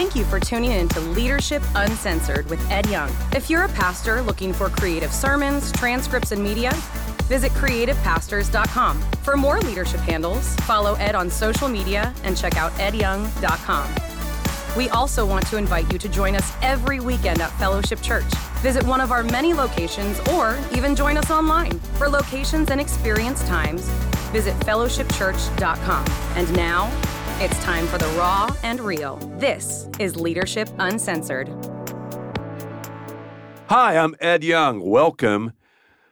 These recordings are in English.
Thank you for tuning in to Leadership Uncensored with Ed Young. If you're a pastor looking for creative sermons, transcripts, and media, visit creativepastors.com. For more leadership handles, follow Ed on social media and check out edyoung.com. We also want to invite you to join us every weekend at Fellowship Church. Visit one of our many locations or even join us online. For locations and experience times, visit fellowshipchurch.com. And now, it's time for the raw and real. This is Leadership Uncensored. Hi, I'm Ed Young. Welcome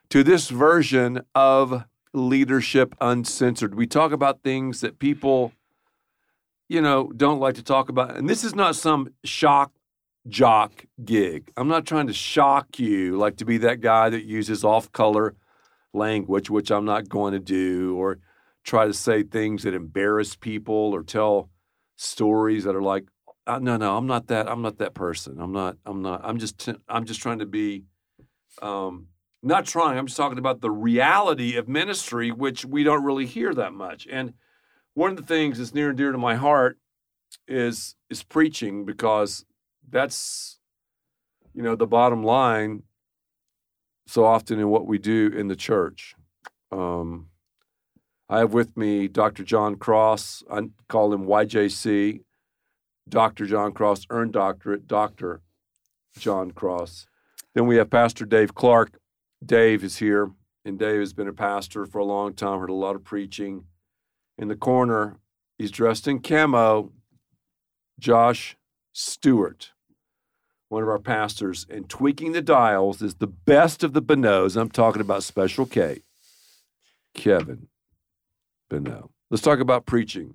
to this version of Leadership Uncensored. We talk about things that people, you know, don't like to talk about. And this is not some shock jock gig. I'm not trying to shock you, like to be that guy that uses off color language, which I'm not going to do, or try to say things that embarrass people or tell stories that are like uh, no no i'm not that i'm not that person. I'm not i'm not i'm just t- i'm just trying to be um not trying i'm just talking about the reality of ministry which we don't really hear that much. And one of the things that's near and dear to my heart is is preaching because that's you know the bottom line so often in what we do in the church. Um I have with me Dr. John Cross. I call him YJC. Dr. John Cross, earned doctorate, Dr. John Cross. Then we have Pastor Dave Clark. Dave is here, and Dave has been a pastor for a long time, heard a lot of preaching. In the corner, he's dressed in camo, Josh Stewart, one of our pastors. And tweaking the dials is the best of the Bonos. I'm talking about Special K, Kevin Beno. Let's talk about preaching.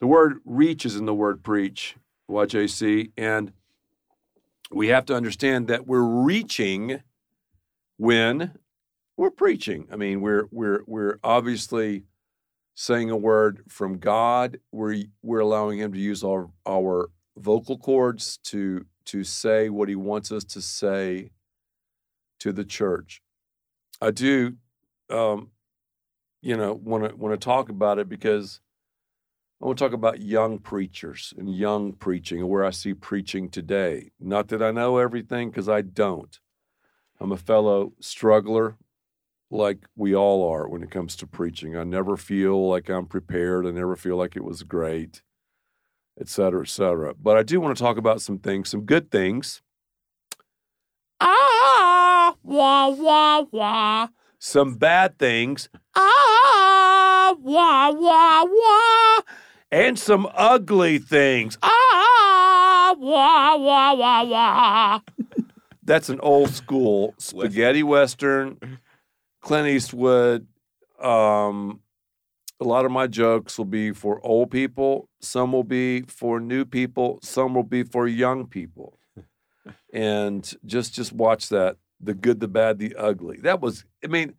The word reach is in the word preach, YJC, and we have to understand that we're reaching when we're preaching. I mean, we're we're we're obviously saying a word from God. We're we're allowing Him to use our our vocal cords to to say what He wants us to say to the church. I do um, you know, want to want to talk about it because I want to talk about young preachers and young preaching and where I see preaching today. Not that I know everything because I don't. I'm a fellow struggler like we all are when it comes to preaching. I never feel like I'm prepared. I never feel like it was great, et cetera, et cetera. But I do want to talk about some things, some good things. Ah, wah, wah, wah. Some bad things ah, wah, wah, wah, and some ugly things. Ah, wah, wah, wah, wah. That's an old school spaghetti western, Clint Eastwood. Um, a lot of my jokes will be for old people. Some will be for new people. Some will be for young people. and just just watch that. The good, the bad, the ugly. That was, I mean,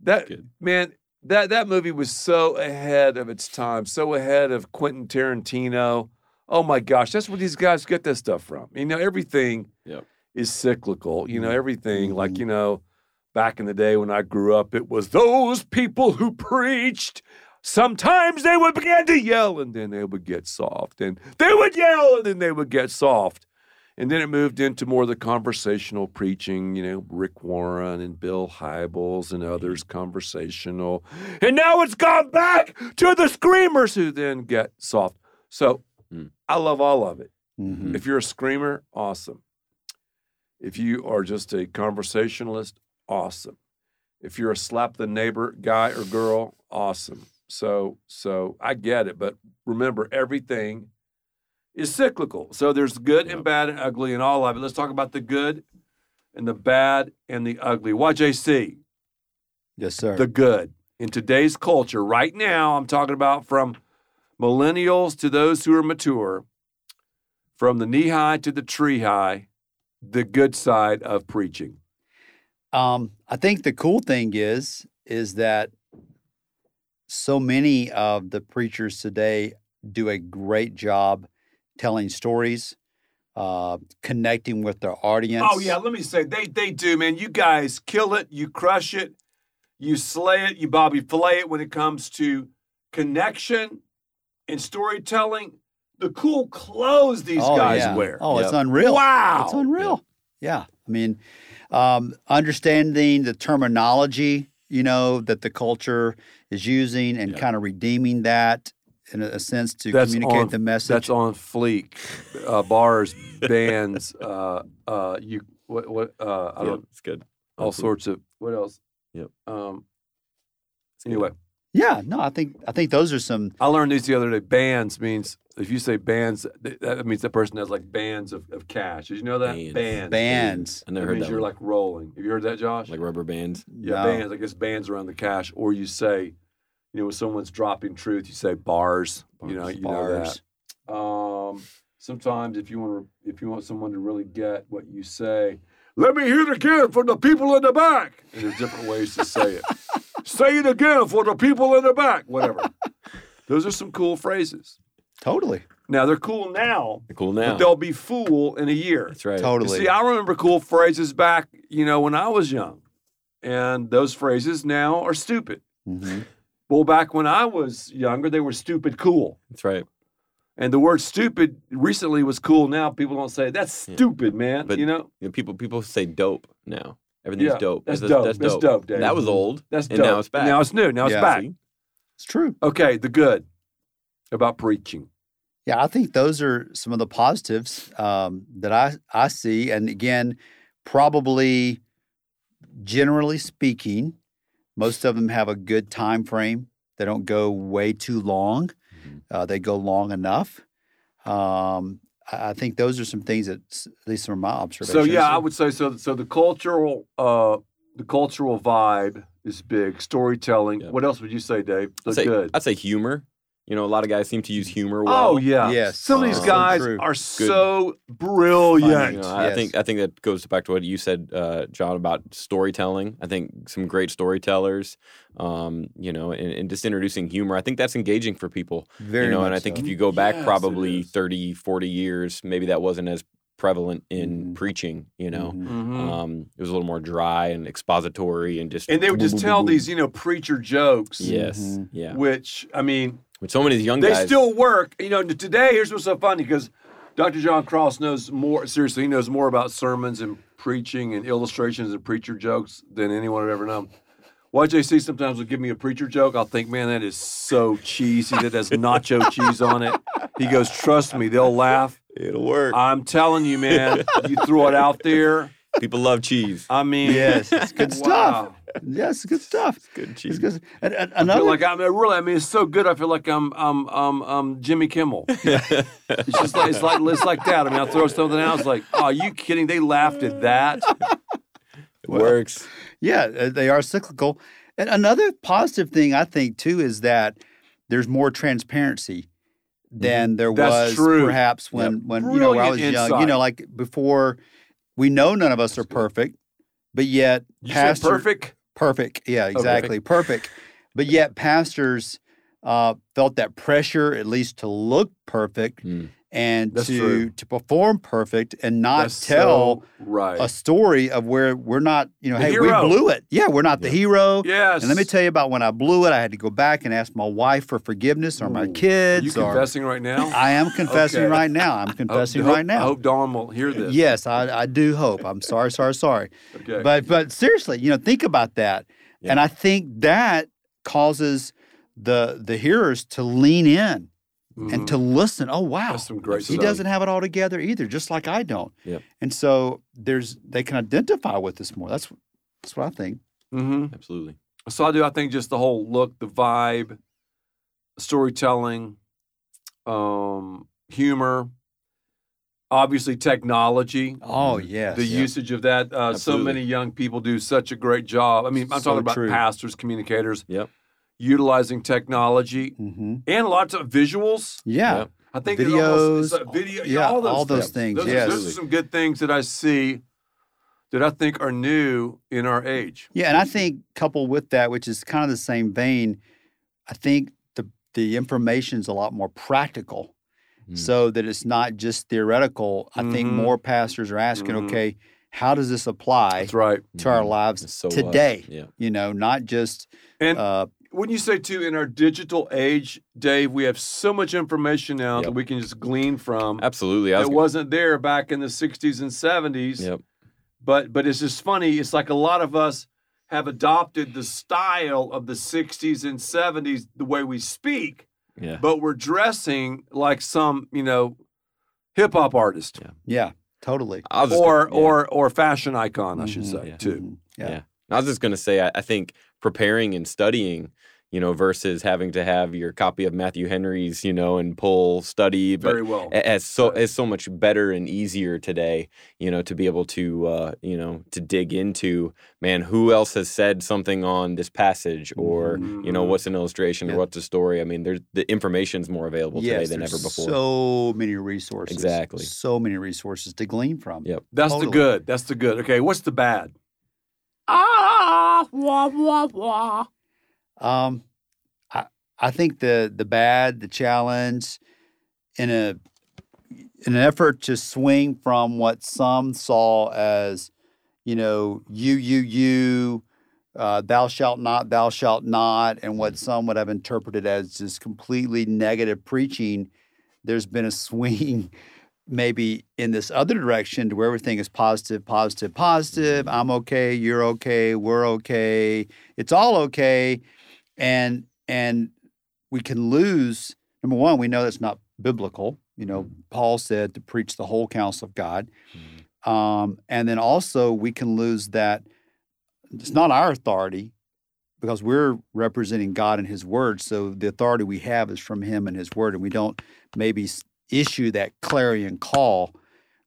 that Good. man, that that movie was so ahead of its time, so ahead of Quentin Tarantino. Oh my gosh, that's where these guys get this stuff from. You know, everything yep. is cyclical. You know, mm-hmm. everything mm-hmm. like you know, back in the day when I grew up, it was those people who preached. Sometimes they would begin to yell and then they would get soft, and they would yell and then they would get soft. And then it moved into more of the conversational preaching, you know, Rick Warren and Bill Hybels and others, conversational. And now it's gone back to the screamers who then get soft. So mm. I love all of it. Mm-hmm. If you're a screamer, awesome. If you are just a conversationalist, awesome. If you're a slap the neighbor guy or girl, awesome. So so I get it, but remember everything is cyclical. So there's good and bad and ugly in all of it. Let's talk about the good and the bad and the ugly. YJC. Yes, sir. The good. In today's culture, right now, I'm talking about from millennials to those who are mature, from the knee high to the tree high, the good side of preaching. Um, I think the cool thing is is that so many of the preachers today do a great job telling stories, uh, connecting with their audience. Oh yeah, let me say they they do, man. You guys kill it, you crush it, you slay it, you Bobby Flay it when it comes to connection and storytelling. the cool clothes these oh, guys yeah. wear. Oh, it's unreal. Wow. It's unreal. Yeah. I mean, um, understanding the terminology, you know, that the culture is using and Yeah. kind of redeeming that in a, a sense to That's communicate on- the message. That's on fleek. Uh, bars, bands, uh, uh, you what what uh, I Yeah, don't it's good. all Awesome. sorts of what else? Yep. Um. Anyway, yeah. No, I think I think those are some. I learned these the other day. Bands means if you say bands, that means that person has like bands of, of cash. Did you know that? Bands. Bands. Bands. I never That heard means that. you're one. like rolling. Have you heard that, Josh? like rubber bands. yeah, No. bands. I guess bands around the cash. Or you say, you know, when someone's dropping truth, you say bars. You know, Bars. you know that. Um, sometimes if you want to, if you want someone to really get what you say, let me hear it again from the people in the back. And there's different ways to say it. say it again for the people in the back. Whatever. Those are some cool phrases. Totally. Now they're cool now, They're cool but now. they'll be fool in a year. That's right. You Totally. See, I remember cool phrases back, you know, when I was young, and those phrases now are stupid. Mhm. Well, back when I was younger, they were stupid cool. That's right. And the word stupid recently was cool. Now people don't say that's Yeah. stupid, man. But- you know, You know, people people say dope now. Everything's Yeah, dope. that's That's, dope. That's That's dope. dope, Dave. That was old. that's and dope. now it's back. Now it's new. Now it's Yeah. back. See? It's true. Okay, the good about preaching. Yeah, I think those are some of the positives um, that I I see, and again, probably generally speaking, most of them have a good time frame. They don't go way too long. Mhm. Uh, they go long enough. Um, I I think those are some things that, s- at least from my observations. So yeah, I would say so. So the cultural, uh, the cultural vibe is big. Storytelling. Yeah. What else would you say, Dave? The I'd say, good. I'd say humor. You know, a lot of guys seem to use humor well. Oh yeah. Yes. Some of these so guys true. are so brilliant. You know, I Yes. think I think that goes back to what you said, uh, John, about storytelling. I think some great storytellers, um, you know, and, and just introducing humor. I think that's engaging for people. very you know, much and I think so. if you go back Yes, probably is. 30, 40 years, maybe that wasn't as prevalent in Mhm. preaching. You know, Mhm. Mhm. um, it was a little more dry and expository and just and they would just tell boom, boom. these, you know, preacher jokes. Yes, Mhm. yeah. Which I mean, With so many of these young they guys, still work. You know, today here's what's so funny because Dr. John Cross knows more. Seriously, he knows more about sermons and preaching and illustrations and preacher jokes than anyone I've ever known. YJC sometimes will give me a preacher joke. I'll think, man, that is so cheesy. That has nacho cheese on it. He goes, trust me, they'll laugh. it'll work. I'm telling you, man. You throw it out there. People love cheese. I mean, Yes, it's good stuff. Wow. Yes, good stuff. Good It's cheese. good. And, and I another feel like I'm really. I mean, it's so good. I feel like I'm, I'm, I'm, I'm Jimmy Kimmel. It's just like it's like it's like that. I mean, I'll throw something out. It's like, oh, are you kidding? They laughed at that. It works. Yeah, uh, they are cyclical. And another positive thing I think too is that there's more transparency than there Mm-hmm. That's was true. perhaps when when you know when I was Brilliant young. You know, like before, we know none of us are perfect, but yet You pastor said perfect. Perfect. Yeah, exactly, perfect. But yet pastors uh, felt that pressure at least to look perfect Mm. And That's to true. to perform perfect and not That's tell so right. a story of where we're not, you know, The hey, hero. we blew it. Yeah, we're not the hero. yes. And let me tell you about when I blew it. I had to go back and ask my wife for forgiveness or my Ooh. Are kids. you or confessing right now? I am confessing Okay. right now. I'm confessing hope- right now. I hope Dawn will hear this. Yes, I, I do hope. I'm sorry, sorry, sorry. Okay. But but seriously, you know, think about that. Yeah. And I think that causes the the hearers to lean in and Mhm. to listen. Oh wow. That's some great he stuff. doesn't have it all together either, just like I don't. Yep. And so there's they can identify with us more. That's that's what I think. Mhm. Absolutely. So I do. I think just the whole look, the vibe, storytelling, um, humor, obviously technology. Oh yes. the yeah. usage of that. Uh, so many young people do such a great job. I mean, I'm So talking about true. pastors, communicators, Yep. Utilizing technology hmm and lots of visuals. Yeah. Yep. I think there's almost, Videos, it's a video, yeah, all those all those things. things, Those, are- yes. those are some good things that I see that I think are new in our age. Yeah, and I think coupled with that, which is kind of the same vein, I think the the information's a lot more practical. Mm. So that it's not just theoretical. I think Mhm. more pastors are asking, Mhm. okay, how does this apply That's right. to our Mhm. lives So, uh, today? yeah. You know, not just And uh, Wouldn't you say too? In our digital age, Dave, we have so much information now that we can just glean from. Absolutely. I was That wasn't there back in the '60s and '70s. Yep. But but it's just funny. It's like a lot of us have adopted the style of the '60s and '70s, the way we speak, Yeah. but we're dressing like some you know hip hop artist Yeah, Yeah. totally. I was just or gonna- yeah. or or fashion icon, I should Mhm. say Yeah. too. Mhm. Yeah. Yeah. I was just going to say, I, I think preparing and studying, you know, versus having to have your copy of Matthew Henry's, you know, and pull study, but Very well. as so said. it's so much better and easier today, you know, to be able to, uh, you know, to dig into, man, who else has said something on this passage, or you know, Mhm. what's an illustration, Yeah. or what's a story. I mean, there's the information's more available today than ever before. So many resources. Exactly. So many resources to glean from. Yep. That's the good. That's the good. Okay, what's the bad? Ah, wah wah wah. Um, I I think the the bad, the challenge, in a in an effort to swing from what some saw as, you know, you you you, uh, thou shalt not, thou shalt not, and what some would have interpreted as just completely negative preaching. There's been a swing. Maybe in this other direction to where everything is positive, positive, positive. I'm okay, you're okay, we're okay, it's all okay and and we can lose number one we know that's not biblical. You know paul said to preach the whole counsel of god. Um, and then also we can lose that it's not our authority because we're representing god and his word. So the authority we have is from him and his word. And we don't maybe issue that clarion call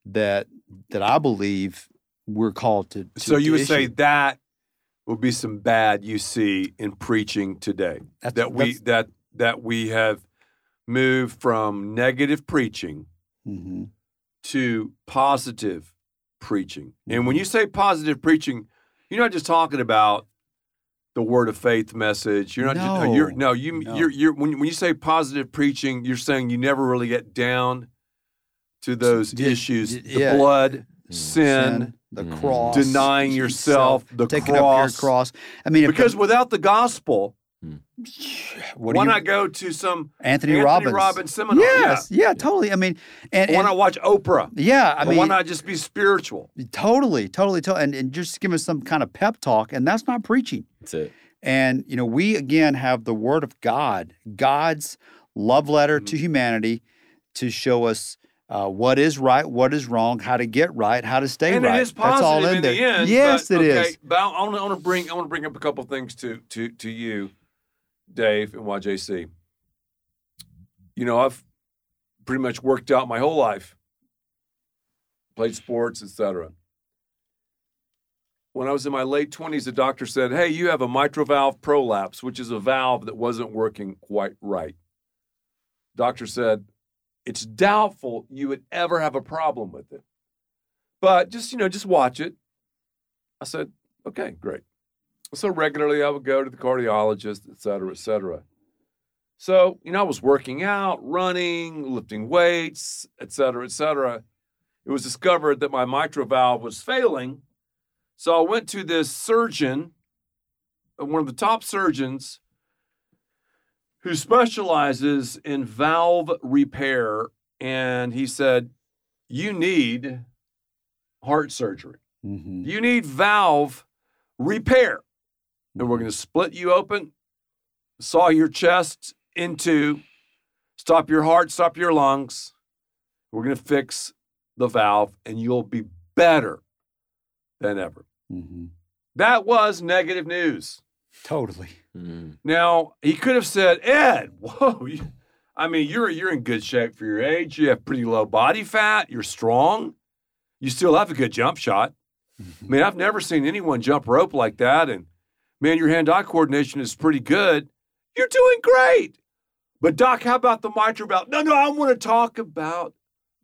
that that i believe we're called to, to So you would say that would be some bad you see in preaching today. That's- that we that that we have moved from negative preaching Mhm. to positive preaching. And Mm-hmm. when you say positive preaching, you're not just talking about the word of faith message. You're not just No. you're no, you No. you're you're when, when you say positive preaching, you're saying you never really get down to those Did- issues, did- the yeah. blood, sin, sin, the Mhm. cross, denying yourself, the taking cross. up your cross. I mean, because the- without the gospel, what why you- not go to some Anthony, Anthony Robbins? Robbins seminar? Yes, yeah, totally. I mean, and, Why not watch Oprah? yeah, I mean, why not just be spiritual? totally, totally, totally, and, and just give us some kind of pep talk, and that's not preaching. That's it. And you know, we again have the Word of God, God's love letter to Mm-hmm. humanity, to show us. Uh, what is right? What is wrong? How to get right? How to stay and right? it is positive That's all in, in there. the end. yes, but, it is. okay, But I want to, I want to bring I want to bring up a couple things to to to you, Dave and YJC. You know, I've pretty much worked out my whole life, played sports, etc. When I was in my late twenties, the doctor said, "Hey, you have a mitral valve prolapse, which is a valve that wasn't working quite right." Doctor said, "It's doubtful you would ever have a problem with it." but just you know just watch it. I said okay great. So regularly i would go to the cardiologist et cetera et cetera. So you know i was working out running lifting weights et cetera et cetera. It was discovered that my mitral valve was failing. So i went to this surgeon one of the top surgeons who specializes in valve repair and he said you need heart surgery. Mhm. You need valve repair. And we're going to split you open, saw your chest into, stop your heart, stop your lungs. We're going to fix the valve and you'll be better than ever. Mhm. That was negative news. Totally. Mm. Now, he could have said, Ed, whoa, you, I mean, you're, you're in good shape for your age. You have pretty low body fat. You're strong. You still have a good jump shot. I mean, I've never seen anyone jump rope like that. And man, your hand eye coordination is pretty good. You're doing great. But, Doc, how about the mitral valve? No, no, I want to talk about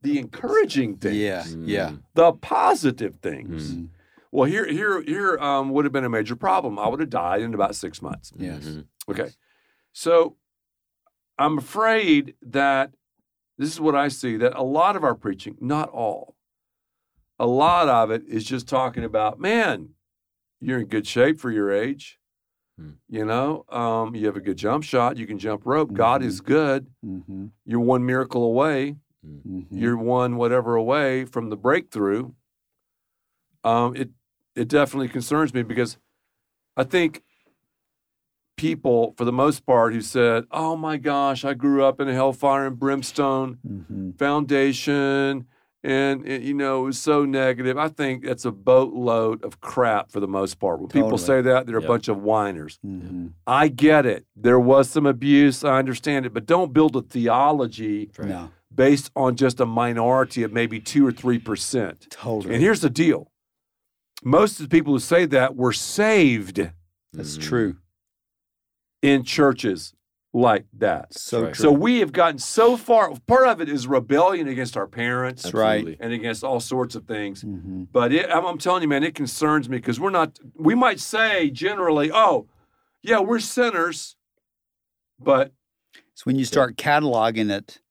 the encouraging things, Yeah. Yeah. Mm. the positive things. Mhm. Well, here, here, here um, would have been a major problem. I would have died in about six months. Yes. Mhm. Okay. So I'm afraid that this is what I see that a lot of our preaching, not all, a lot of it is just talking about, man, you're in good shape for your age. Hmm. You know, um, you have a good jump shot. You can jump rope. God is good. Mm-hmm. You're one miracle away. Mm-hmm. You're one whatever away from the breakthrough. Um, it it definitely concerns me because I think people, for the most part, who said, "Oh my gosh, I grew up in a hellfire and brimstone Mm-hmm. foundation." And it, you know, it was so negative. I think that's a boatload of crap for the most part. When people say that, they're Yeah. a bunch of whiners. Mm-hmm. I get it. There was some abuse. I understand it. But don't build a theology Right. No, based on just a minority of maybe two or three percent. totally. And here's the deal most of the people who say that were saved That's Mhm. true. in churches like that. So right. true. So we have gotten so far. Part of it is rebellion against our parents That's right. And against all sorts of things. hmm But it, I'm, I'm telling you, man, it concerns me because we're not, we might say generally, oh, yeah, we're sinners, but It's when you start cataloging it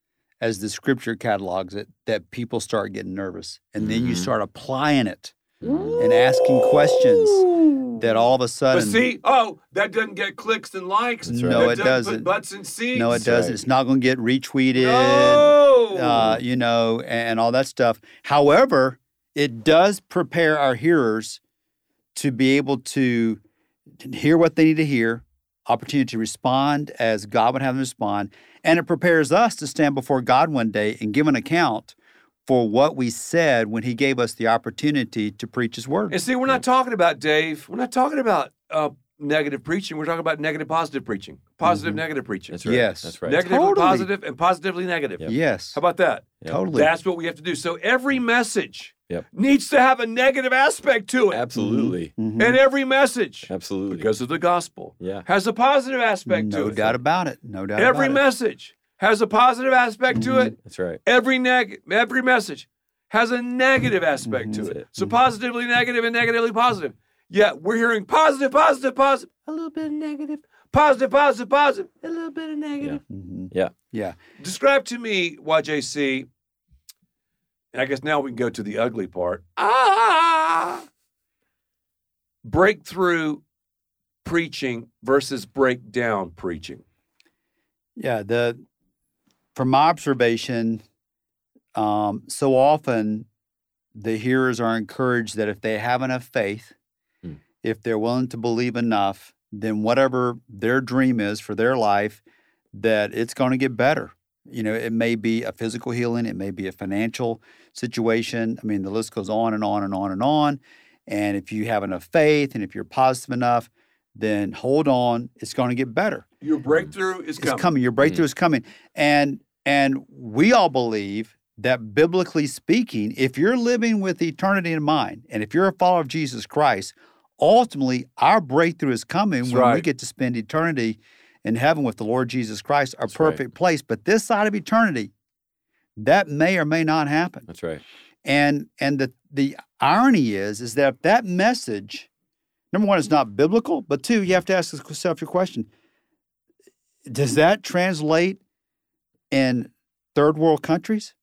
as the scripture catalogs it that people start getting nervous. And then you Mhm. start applying it And asking questions that all of a sudden. But see, oh, that doesn't get clicks and likes. That's No, right. That it doesn't. butts and seats. no, it doesn't. right. It's not going to get retweeted. No. uh, you know, and all that stuff. However, it does prepare our hearers to be able to hear what they need to hear, opportunity to respond as God would have them respond, and it prepares us to stand before God one day and give an account for what we said when He gave us the opportunity to preach His word. and see, we're not talking about Dave. We're not talking about uh, negative preaching. We're talking about negative, positive preaching. Positive, Mhm. negative preaching. That's right. Yes. That's right. Negatively Totally. positive and positively negative. Yep. Yes, How about that? Yep. totally. That's what we have to do. So every message Yep. needs to have a negative aspect to it. Absolutely. Mhm. And every message, Absolutely. because of the gospel, yeah. has a positive aspect no to it. doubt about it. No doubt Every about it. message has a positive aspect to Mhm. it. That's right. Every neg every message has a negative aspect to it. It. So positively negative and negatively positive. Yet we're hearing positive, positive, positive, a little bit of negative, positive, positive, positive, a little bit of negative. Mhm. Yeah. Yeah. Describe to me, YJC, and I guess now we can go to the ugly part. Ah! Breakthrough preaching versus breakdown preaching. Yeah, the from my observation, um, so often the hearers are encouraged that if they have enough faith, Hmm. if they're willing to believe enough, then whatever their dream is for their life, that it's going to get better. You know, it may be a physical healing, it may be a financial situation. I mean, the list goes on and on and on and on. And if you have enough faith and if you're positive enough, then hold on, it's going to get better Your breakthrough is it's coming. coming. Your breakthrough is coming. And and we all believe that biblically speaking, if you're living with eternity in mind, and if you're a follower of Jesus Christ, ultimately our breakthrough is coming That's when we get to spend eternity in heaven with the Lord Jesus Christ, our That's right. perfect place. But this side of eternity, that may or may not happen. That's right. And and the the irony is is that if that message, number one, is not biblical, but two, you have to ask yourself your question: Does that translate in third world countries,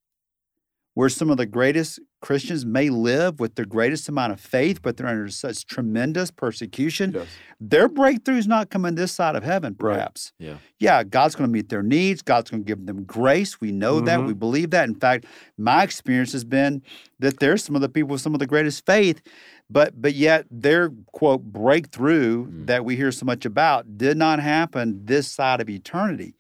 where some of the greatest Christians may live with the greatest amount of faith, but they're under such tremendous persecution? Yes. Their breakthrough's not coming this side of heaven, Right. perhaps. Yeah. Yeah, God's going to meet their needs. God's going to give them grace. We know that. Mhm. We believe that. In fact, my experience has been that there's some of the people with some of the greatest faith, but but yet their quote breakthrough Mm. that we hear so much about did not happen this side of eternity.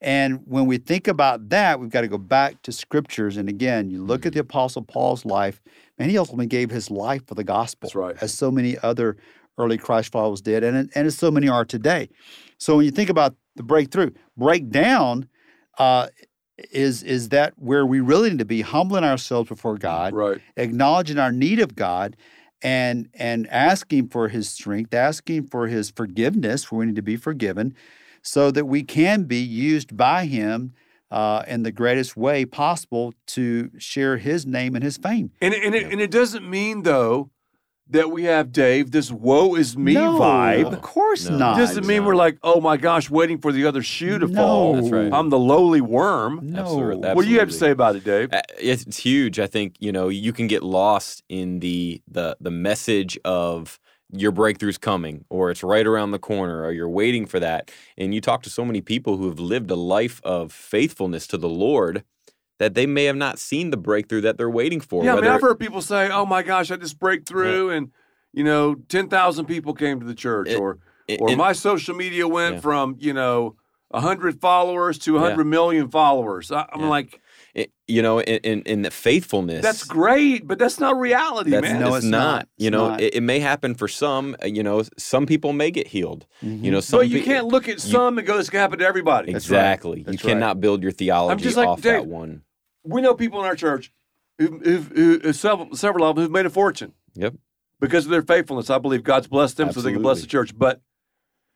And when we think about that, we've got to go back to scriptures. And again, you look at the Apostle Paul's life, and he ultimately gave his life for the gospel, right. as so many other early Christ followers did, and, and as so many are today. So when you think about the breakthrough, breakdown uh, is, is that where we really need to be humbling ourselves before God, Right. acknowledging our need of God, and and asking for His strength, asking for His forgiveness, where we need to be forgiven, so that we can be used by Him uh, in the greatest way possible to share His name and His fame. And it, and, it, and it doesn't mean though that we have Dave this woe is me no, vibe. Of course No. not. doesn't mean not. we're like, oh my gosh, waiting for the other shoe to fall. No. That's right. I'm the lowly worm. no. Absolutely. What do you have to say about it, Dave? Uh, It's it's huge. I think you know you can get lost in the the the message of your breakthrough's coming or it's right around the corner or you're waiting for that. And you talk to so many people who have lived a life of faithfulness to the Lord that they may have not seen the breakthrough that they're waiting for. Yeah, I mean, I've heard people say, "Oh my gosh, I just break through," and you know, ten thousand people came to the church, It- or it- or and- my social media went Yeah. from you know hundred followers to hundred million followers. I, I'm Yeah. like, it- you know, in, in, in the faithfulness. that's great, but that's not reality, That's man. No, it's, it's not. not. You It's know, not. It, it may happen for some. uh, You know, some people may get healed. Mm-hmm. You know, some but you pe- can't look at some and go, "This can happen to everybody." That's right. exactly. You That's right. cannot build your theology I'm just like off Dave. that one. We know people in our church who've, who've, who several, several of them who've made a fortune Yep. because of their faithfulness. I believe God's blessed them so they can bless the church. But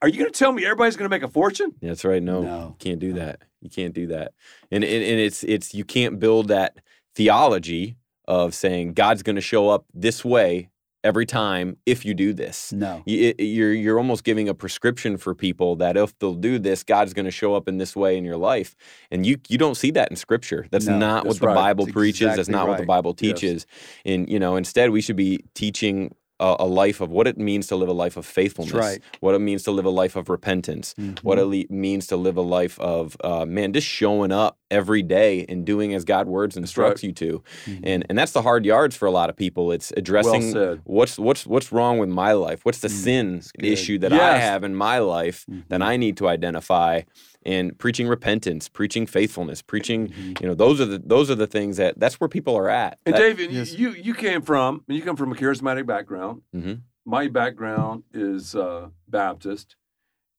are you going to tell me everybody's going to make a fortune? That's right. No, No. you can't do that. You can't do that. And, and and it's it's you can't build that theology of saying God's going to show up this way every time if you do this. No. You- it- You're you're almost giving a prescription for people that if they'll do this, God's going to show up in this way in your life, and you you don't see that in Scripture. That's No, not that's what the right. Bible That's preaches. That's exactly not what the right. Bible Yes. teaches. And you know, instead, we should be teaching a, a life of what it means to live a life of faithfulness, right. what it means to live a life of repentance, what it le- means to live a life of uh, man, just showing up every day and doing as God words instructs you to, and and that's the hard yards for a lot of people. It's addressing said. what's what's what's wrong with my life, what's the sin issue that I have in my life that I need to identify. And preaching repentance, preaching faithfulness, preaching, you know, those are the those are the things that that's where people are at. And That- David, yes. you you came from you come from a charismatic background. Mhm. My background is uh, Baptist,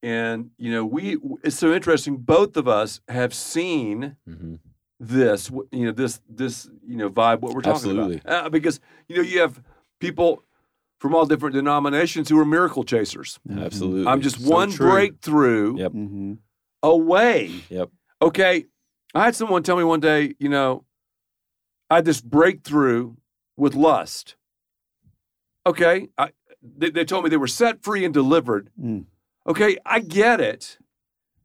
and you know we it's so interesting. Both of us have seen Mhm. This, you know, this this you know vibe what we're talking Absolutely. about, uh, because you know you have people from all different denominations who are miracle chasers. absolutely. I'm just So one true. breakthrough Yep. Mm-hmm. Away. Yep. Okay, I had someone tell me one day, you know, I had this breakthrough with lust. Okay, I, they, they told me they were set free and delivered. Mm. Okay, I get it.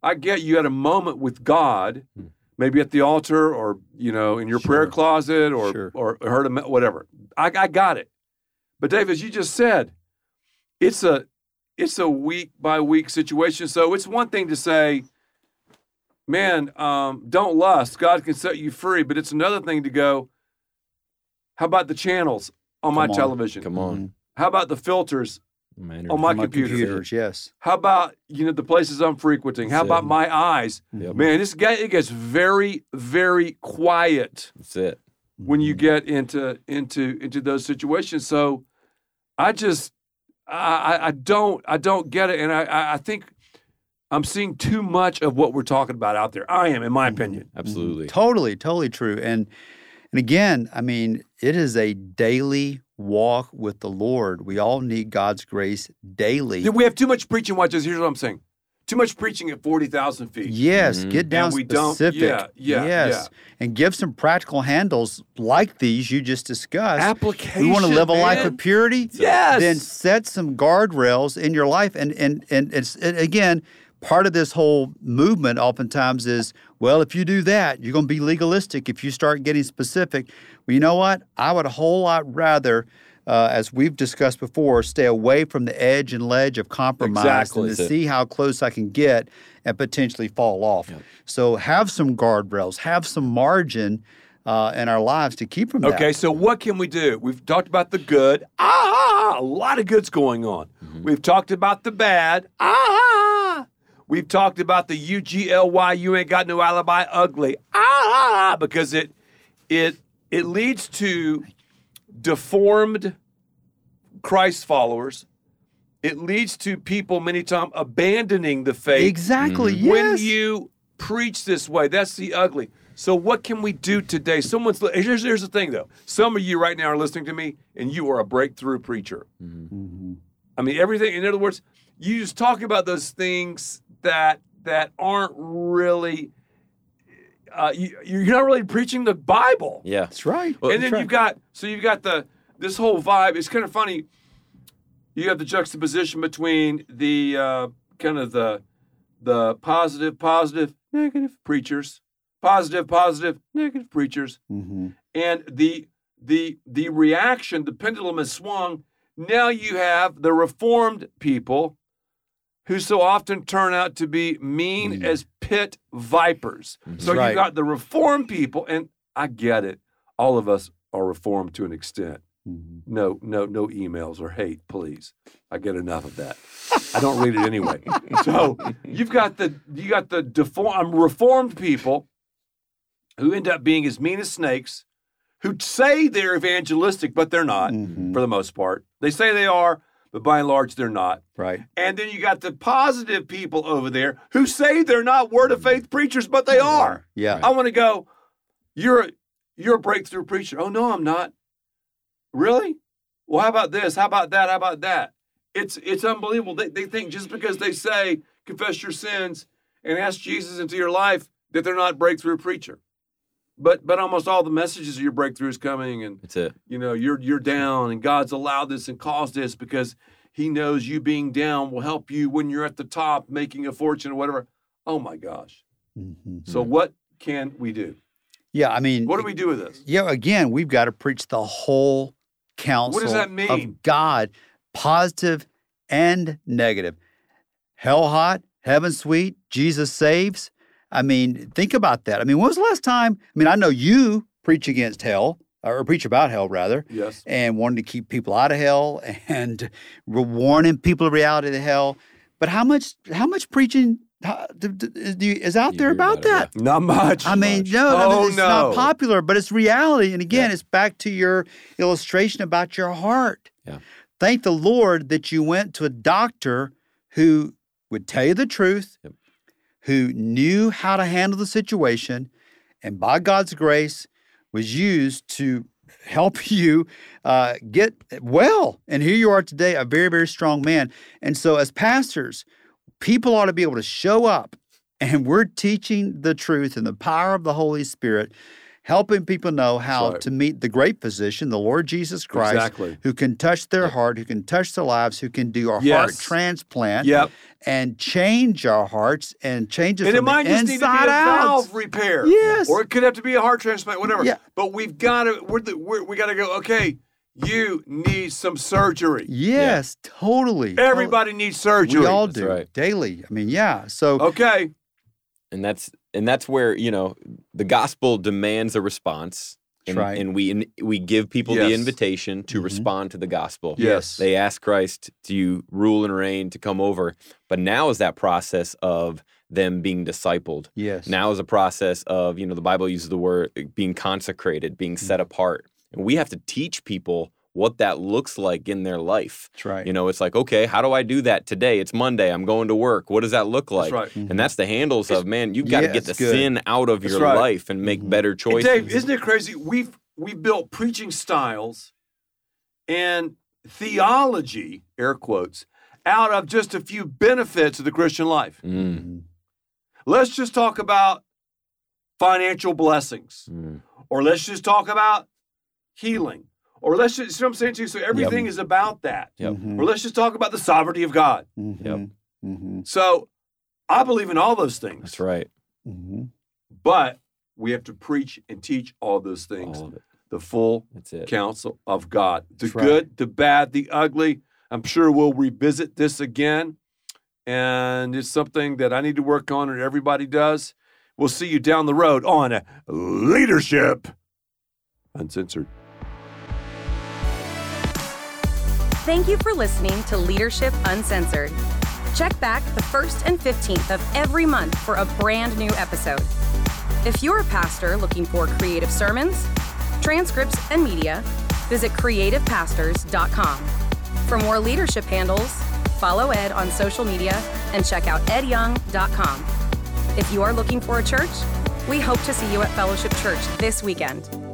I get you had a moment with God, Hmm. maybe at the altar or you know in your prayer closet or Sure. or heard a whatever. I, I got it. But Dave, as you just said, it's a it's a week by week situation. So it's one thing to say, man, um, don't lust. God can set you free. But it's another thing to go, how about the channels on my on. television? Come on, How about the filters man. on my, My computer? computers, yes. How about you know the places I'm frequenting? How That's about it. my eyes? Yep. Man, this guy it gets very, very quiet That's it. when Mm-hmm. you get into into into those situations. So I just I, I- don't I don't get it, and I I think I'm seeing too much of what we're talking about out there. I am, in my opinion. Absolutely. Totally, totally true. And and again, I mean, it is a daily walk with the Lord. We all need God's grace daily. We have too much preaching. Watch this. Here's what I'm saying. Too much preaching at forty thousand feet. Yes, Mhm. get down And we don't- specific. yeah, yeah, yes, and give some practical handles like these you just discussed. Application. we want to live a life of purity. Yes. Then set some guardrails in your life, and and and it's and again. Part of this whole movement oftentimes is, well, if you do that, you're going to be legalistic. If you start getting specific, well, you know what? I would a whole lot rather, uh, as we've discussed before, stay away from the edge and ledge of compromise Exactly. and to see how close I can get and potentially fall off. So have some guardrails, have some margin uh, in our lives to keep from that. Okay, so what can we do? We've talked about the good. Ah, a lot of good's going on. We've talked about the bad. Ah, we've talked about the U G L Y. You ain't got no alibi. Ugly. Ah, because it it it leads to deformed Christ followers. It leads to people many times abandoning the faith Exactly. Yes. when you preach this way. That's the ugly. So what can we do today? Someone's here's, here's the thing though. Some of you right now are listening to me, and you are a breakthrough preacher. I mean, everything. In other words, you just talk about those things that that aren't really. Uh, you, you're not really preaching the Bible Yeah. That's right. Well, and then That's you've got so you've got the this whole vibe. It's kind of funny. You have the juxtaposition between the uh, kind of the the positive, positive, negative preachers, positive, positive, negative preachers, Mhm. and the the the reaction. The pendulum has swung now you have the reformed people who so often turn out to be mean Mm. as pit vipers. Mhm. So Right. you got the reformed people, and I get it. All of us are reformed to an extent. Mhm. No, no, no emails or hate, please. I get enough of that. I don't read it anyway. So you've got the you got the deform, reformed people who end up being as mean as snakes, who say they're evangelistic, but they're not Mhm. for the most part. They say they are, but by and large they're not. Right. And then you got the positive people over there who say they're not word of faith preachers, but they are. Yeah. I want to go, you're a, you're a breakthrough preacher. Oh no, I'm not. Really? Well, how about this? How about that? How about that? It's it's unbelievable. They, they think just because they say confess your sins and ask Jesus into your life that they're not breakthrough preacher. But but almost all the messages of your breakthrough is coming and That's it. you know you're you're down and God's allowed this and caused this because he knows you being down will help you when you're at the top making a fortune or whatever. Oh my gosh. Mhm. So what can we do? Yeah. I mean, What do we do with this? Yeah, again, we've got to preach the whole counsel what does that mean? of God, positive and negative. Hell hot, heaven sweet, Jesus saves. I mean, think about that. I mean, when was the last time? I mean, I know you preach against hell, or preach about hell rather, Yes. and wanting to keep people out of hell and re- warning people of reality of hell. But how much how much preaching how- d- d- is do you- is out You there hear about about it, that? Not much. I mean, much. no, no, Oh, it's not popular, but it's reality. And again, Yeah. it's back to your illustration about your heart. Yeah. Thank the Lord that you went to a doctor who would tell you the truth, Yep. Who knew how to handle the situation, and by God's grace was used to help you uh, get well. And here you are today, a very, very strong man. And so, as pastors, people ought to be able to show up and we're teaching the truth and the power of the Holy Spirit, helping people know how right. to meet the great physician, the Lord Jesus Christ, Exactly. who can touch their heart, who can touch their lives, who can do a heart transplant Yep. and change our hearts and change us And it from might the just need to be a inside out. valve repair. Yes. Or it could have to be a heart transplant, whatever. Yeah. But we've got to, we're, the, we're, we got to go, okay, you need some surgery. Yes, totally. Everybody needs surgery. we all do right. daily. I mean, yeah. So Okay. and that's and that's where you know the gospel demands a response and, right. and we in, we give people the invitation to Mhm. respond to the gospel. Yes. they ask christ to rule and reign to come over. But now is that process of them being discipled. Yes, now is a process of you know the bible uses the word being consecrated being set apart. And we have to teach people what that looks like in their life that's right. you know it's like okay how do i do that today it's monday i'm going to work what does that look like That's right. and that's the handles of man. You've got to get the good. sin out of That's your right. life and make Mhm. better And choices. Dave, isn't it crazy? We've we've built preaching styles and theology, air quotes, out of just a few benefits of the Christian life. Mm, Mhm. Let's just talk about financial blessings, mm. or let's just talk about healing, or let's just, you know what I'm saying to you? So everything is about that. Yep. Mhm. Or let's just talk about the sovereignty of God. Mhm. Mhm. So I believe in all those things. That's right. Mhm. But we have to preach and teach all those things, All of it. the full That's it. counsel of God. The That's right. good, the bad, the ugly. I'm sure we'll revisit this again. And it's something that I need to work on, and everybody does. We'll see you down the road on Leadership Uncensored. Thank you for listening to Leadership Uncensored. Check back the 1st and 15th of every month for a brand new episode. If you're a pastor looking for creative sermons, transcripts, and media, visit creativepastors.com. For more leadership handles, follow Ed on social media and check out edyoung.com. If you are looking for a church, we hope to see you at Fellowship Church this weekend.